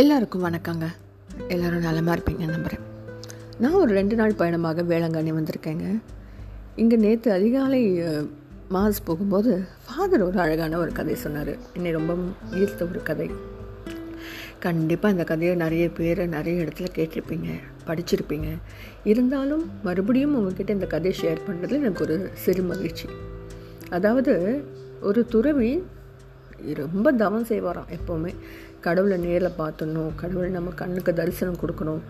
எல்லாருக்கும் வணக்கங்க. எல்லோரும் நலமாக இருப்பீங்கன்னு நம்புகிறேன் நான் ஒரு ரெண்டு நாள் பயணமாக வேளாங்கண்ணி வந்திருக்கேங்க. இங்கே நேற்று அதிகாலை மாஸ் போகும்போது ஃபாதர் ஒரு அழகான ஒரு கதை சொன்னார். என்னை ரொம்ப ஈர்த்த ஒரு கதை. கண்டிப்பாக இந்த கதையை நிறைய பேர் நிறைய இடத்துல கேட்டிருப்பீங்க படிச்சிருப்பீங்க. இருந்தாலும் மறுபடியும் உங்ககிட்ட இந்த கதையை ஷேர் பண்ணுறதுல எனக்கு ஒரு சிறு மகிழ்ச்சி. அதாவது ஒரு துறவி ரொம்ப தவம் செய்வாராம் எப்போவுமே. கடவுளை நேரில் பார்த்துடணும் கடவுள் நம்ம கண்ணுக்கு தரிசனம் கொடுக்கணும்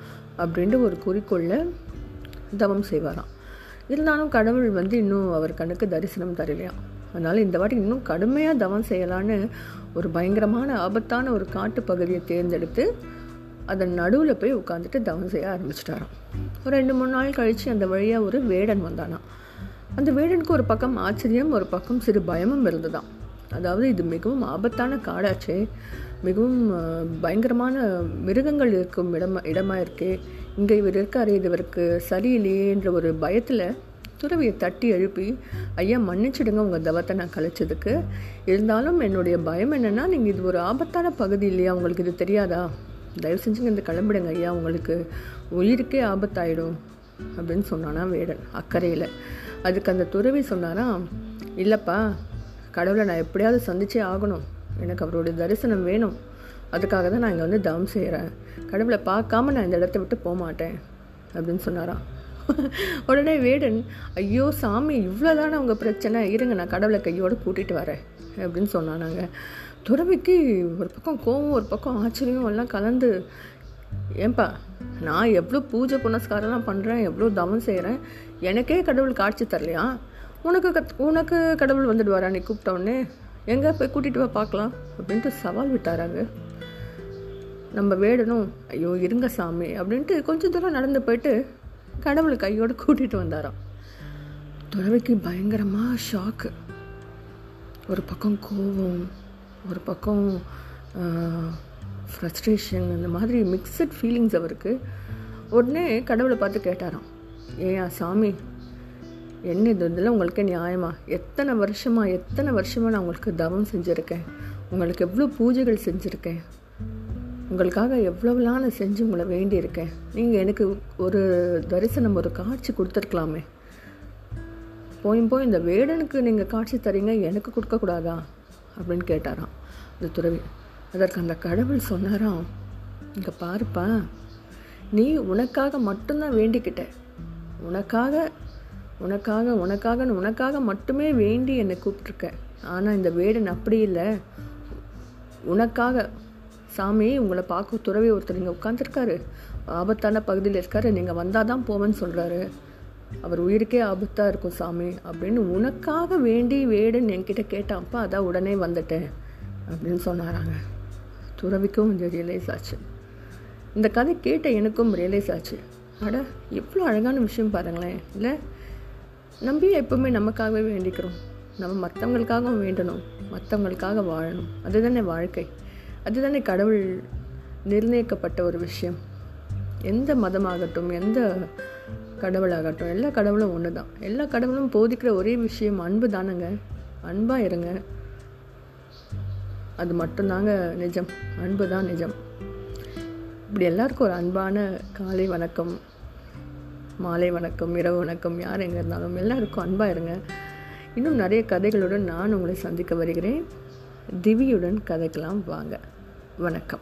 அப்படின்ட்டு ஒரு குறிக்கோளில் தவம் செய்வாராம். இருந்தாலும் கடவுள் வந்து இன்னும் அவர் கண்ணுக்கு தரிசனம் தரலையாம். அதனால் இந்த வாட்டி இன்னும் கடுமையாக தவம் செய்யலான்னு ஒரு பயங்கரமான ஆபத்தான ஒரு காட்டு பகுதியை தேர்ந்தெடுத்து அதன் நடுவில் போய் உட்காந்துட்டு தவம் செய்ய ஆரம்பிச்சிட்டாராம். ஒரு ரெண்டு மூணு நாள் கழித்து அந்த வழியாக ஒரு வேடன் வந்தானாம். அந்த வேடனுக்கு ஒரு பக்கம் ஆச்சரியம் ஒரு பக்கம் சிறு பயமும் இருந்ததாம். அதாவது இது மிகவும் ஆபத்தான காடாச்சே. மிகவும் பயங்கரமான மிருகங்கள் இருக்கும் இடமா இடமாக இருக்கே. இங்கே இவர் இருக்காரு இது இவருக்கு சரியில்லையேன்ற ஒரு பயத்தில் துறவியை தட்டி எழுப்பி ஐயா மன்னிச்சிடுங்க உங்கள் தவத்தை நான் கழிச்சதுக்கு இருந்தாலும் என்னுடைய பயம் என்னென்னா நீங்கள் இது ஒரு ஆபத்தான பகுதி இல்லையா? உங்களுக்கு இது தெரியாதா? தயவு செஞ்சுங்க இந்த கிளம்பிடுங்க ஐயா. உங்களுக்கு உயிருக்கே ஆபத்தாயிடும். அப்படின்னு சொன்னானா வேடன் அக்கறையில். அதுக்கு அந்த துறவி சொன்னாராம் இல்லைப்பா கடவுளை நான் எப்படியாவது சந்திச்சே ஆகணும். எனக்கு அவருடைய தரிசனம் வேணும். அதுக்காக தான் நான் இங்கே வந்து தவம் செய்கிறேன் கடவுளை பார்க்காம நான் இந்த இடத்த விட்டு போக மாட்டேன் அப்படின்னு சொன்னாராம் உடனே வேடன் ஐயோ சாமி இவ்வளோதானே உங்கள் பிரச்சனை? இருங்க நான் கடவுளை கையோடு கூட்டிகிட்டு வரேன் அப்படின்னு சொன்னானாங்க துறவிக்கு ஒரு பக்கம் கோவம் ஒரு பக்கம் ஆச்சரியம் எல்லாம் கலந்து ஏன்பா நான் எவ்வளோ பூஜை புனஸ்காரம்லாம் பண்ணுறேன் எவ்வளோ தவம் செய்கிறேன் எனக்கே கடவுள் காட்சி தரலையா? உனக்கு கத் உனக்கு கடவுள் வந்துடுவாரா? நீ கூப்பிட்ட உடனே எங்கே போய் கூட்டிகிட்டு வா பார்க்கலாம் அப்படின்ட்டு சவால் விட்டாராங்க. நம்ம வேடணும் ஐயோ இருங்க சாமி அப்படின்ட்டு கொஞ்சம் தூரம் நடந்து போயிட்டு கடவுளை கையோடு கூட்டிகிட்டு வந்தாராம். துறவிக்கு பயங்கரமாக ஷாக்கு ஒரு பக்கம் கோவம் ஒரு பக்கம் ஃப்ரஸ்ட்ரேஷன் அந்த மாதிரி மிக்சட் ஃபீலிங்ஸ் அவருக்கு. உடனே கடவுளை பார்த்து கேட்டாராம் ஏன் சாமி என்ன இது இதெல்லாம் உங்களுக்கு நியாயமா? எத்தனை வருஷமா எத்தனை வருஷமா நான் உங்களுக்கு தவம் செஞ்சுருக்கேன்? உங்களுக்கு எவ்வளோ பூஜைகள் செஞ்சுருக்கேன்? உங்களுக்காக எவ்வளவுலாம் நான் செஞ்சு உங்களை வேண்டியிருக்கேன்? நீங்கள் எனக்கு ஒரு தரிசனம் ஒரு காட்சி கொடுத்துருக்கலாமே. போயும் போய் இந்த வேடனுக்கு நீங்கள் காட்சி தரீங்க எனக்கு கொடுக்கக்கூடாதா அப்படின்னு கேட்டாராம். அந்த துறவி அதற்கு அந்த கடவுள் சொன்னாராம் இங்கே பாருப்பா நீ உனக்காக மட்டும்தான் வேண்டிக்கிட்ட. உனக்காக உனக்காக உனக்காக உனக்காக மட்டுமே வேண்டி என்னை கூப்பிட்ருக்க ஆனால் இந்த வேடன் அப்படி இல்லை. உனக்காக. சாமி உங்களை பார்க்க துறவி ஒருத்தர் இங்கே உட்காந்துருக்காரு ஆபத்தான பகுதியில் இருக்காரு. நீங்கள் வந்தால் தான் போவேன்னு சொல்கிறாரு அவர் உயிருக்கே ஆபத்தாக இருக்கும் சாமி. அப்படின்னு உனக்காக வேண்டி வேடுன்னு என்கிட்ட கேட்டான்ப்பா அதான் உடனே வந்துட்டேன். அப்படின்னு சொன்னாராங்க. துறவிக்கும் கொஞ்சம் ரியலைஸ் ஆச்சு. இந்த கதை கேட்ட எனக்கும் ரியலைஸ் ஆச்சு. அட எவ்வளோ அழகான விஷயம் பாருங்களேன். இல்லை? நம்பி எப்பவுமே நமக்காகவே வேண்டிக்கிறோம். நம்ம மற்றவங்களுக்காகவும் வேண்டணும். மற்றவங்களுக்காக வாழணும். அதுதானே வாழ்க்கை. அதுதானே கடவுள் நிர்ணயிக்கப்பட்ட ஒரு விஷயம். எந்த மதமாகட்டும் எந்த கடவுளாகட்டும் எல்லா கடவுளும் ஒன்று தான் எல்லா கடவுளும் போதிக்கிற ஒரே விஷயம் அன்பு தானங்க. அன்பாக இருங்க. அது மட்டும்தாங்க நிஜம். அன்பு தான் நிஜம். இப்படி எல்லாருக்கும் ஒரு அன்பான காலை வணக்கம். மாலை வணக்கம் இரவு வணக்கம் யார் எங்கே இருந்தாலும் எல்லாருக்கும் அன்பாக இருங்க. இன்னும் நிறைய கதைகளுடன் நான் உங்களை சந்திக்க வருகிறேன். திவியுடன் கதைக்கெல்லாம் வாங்க. வணக்கம்.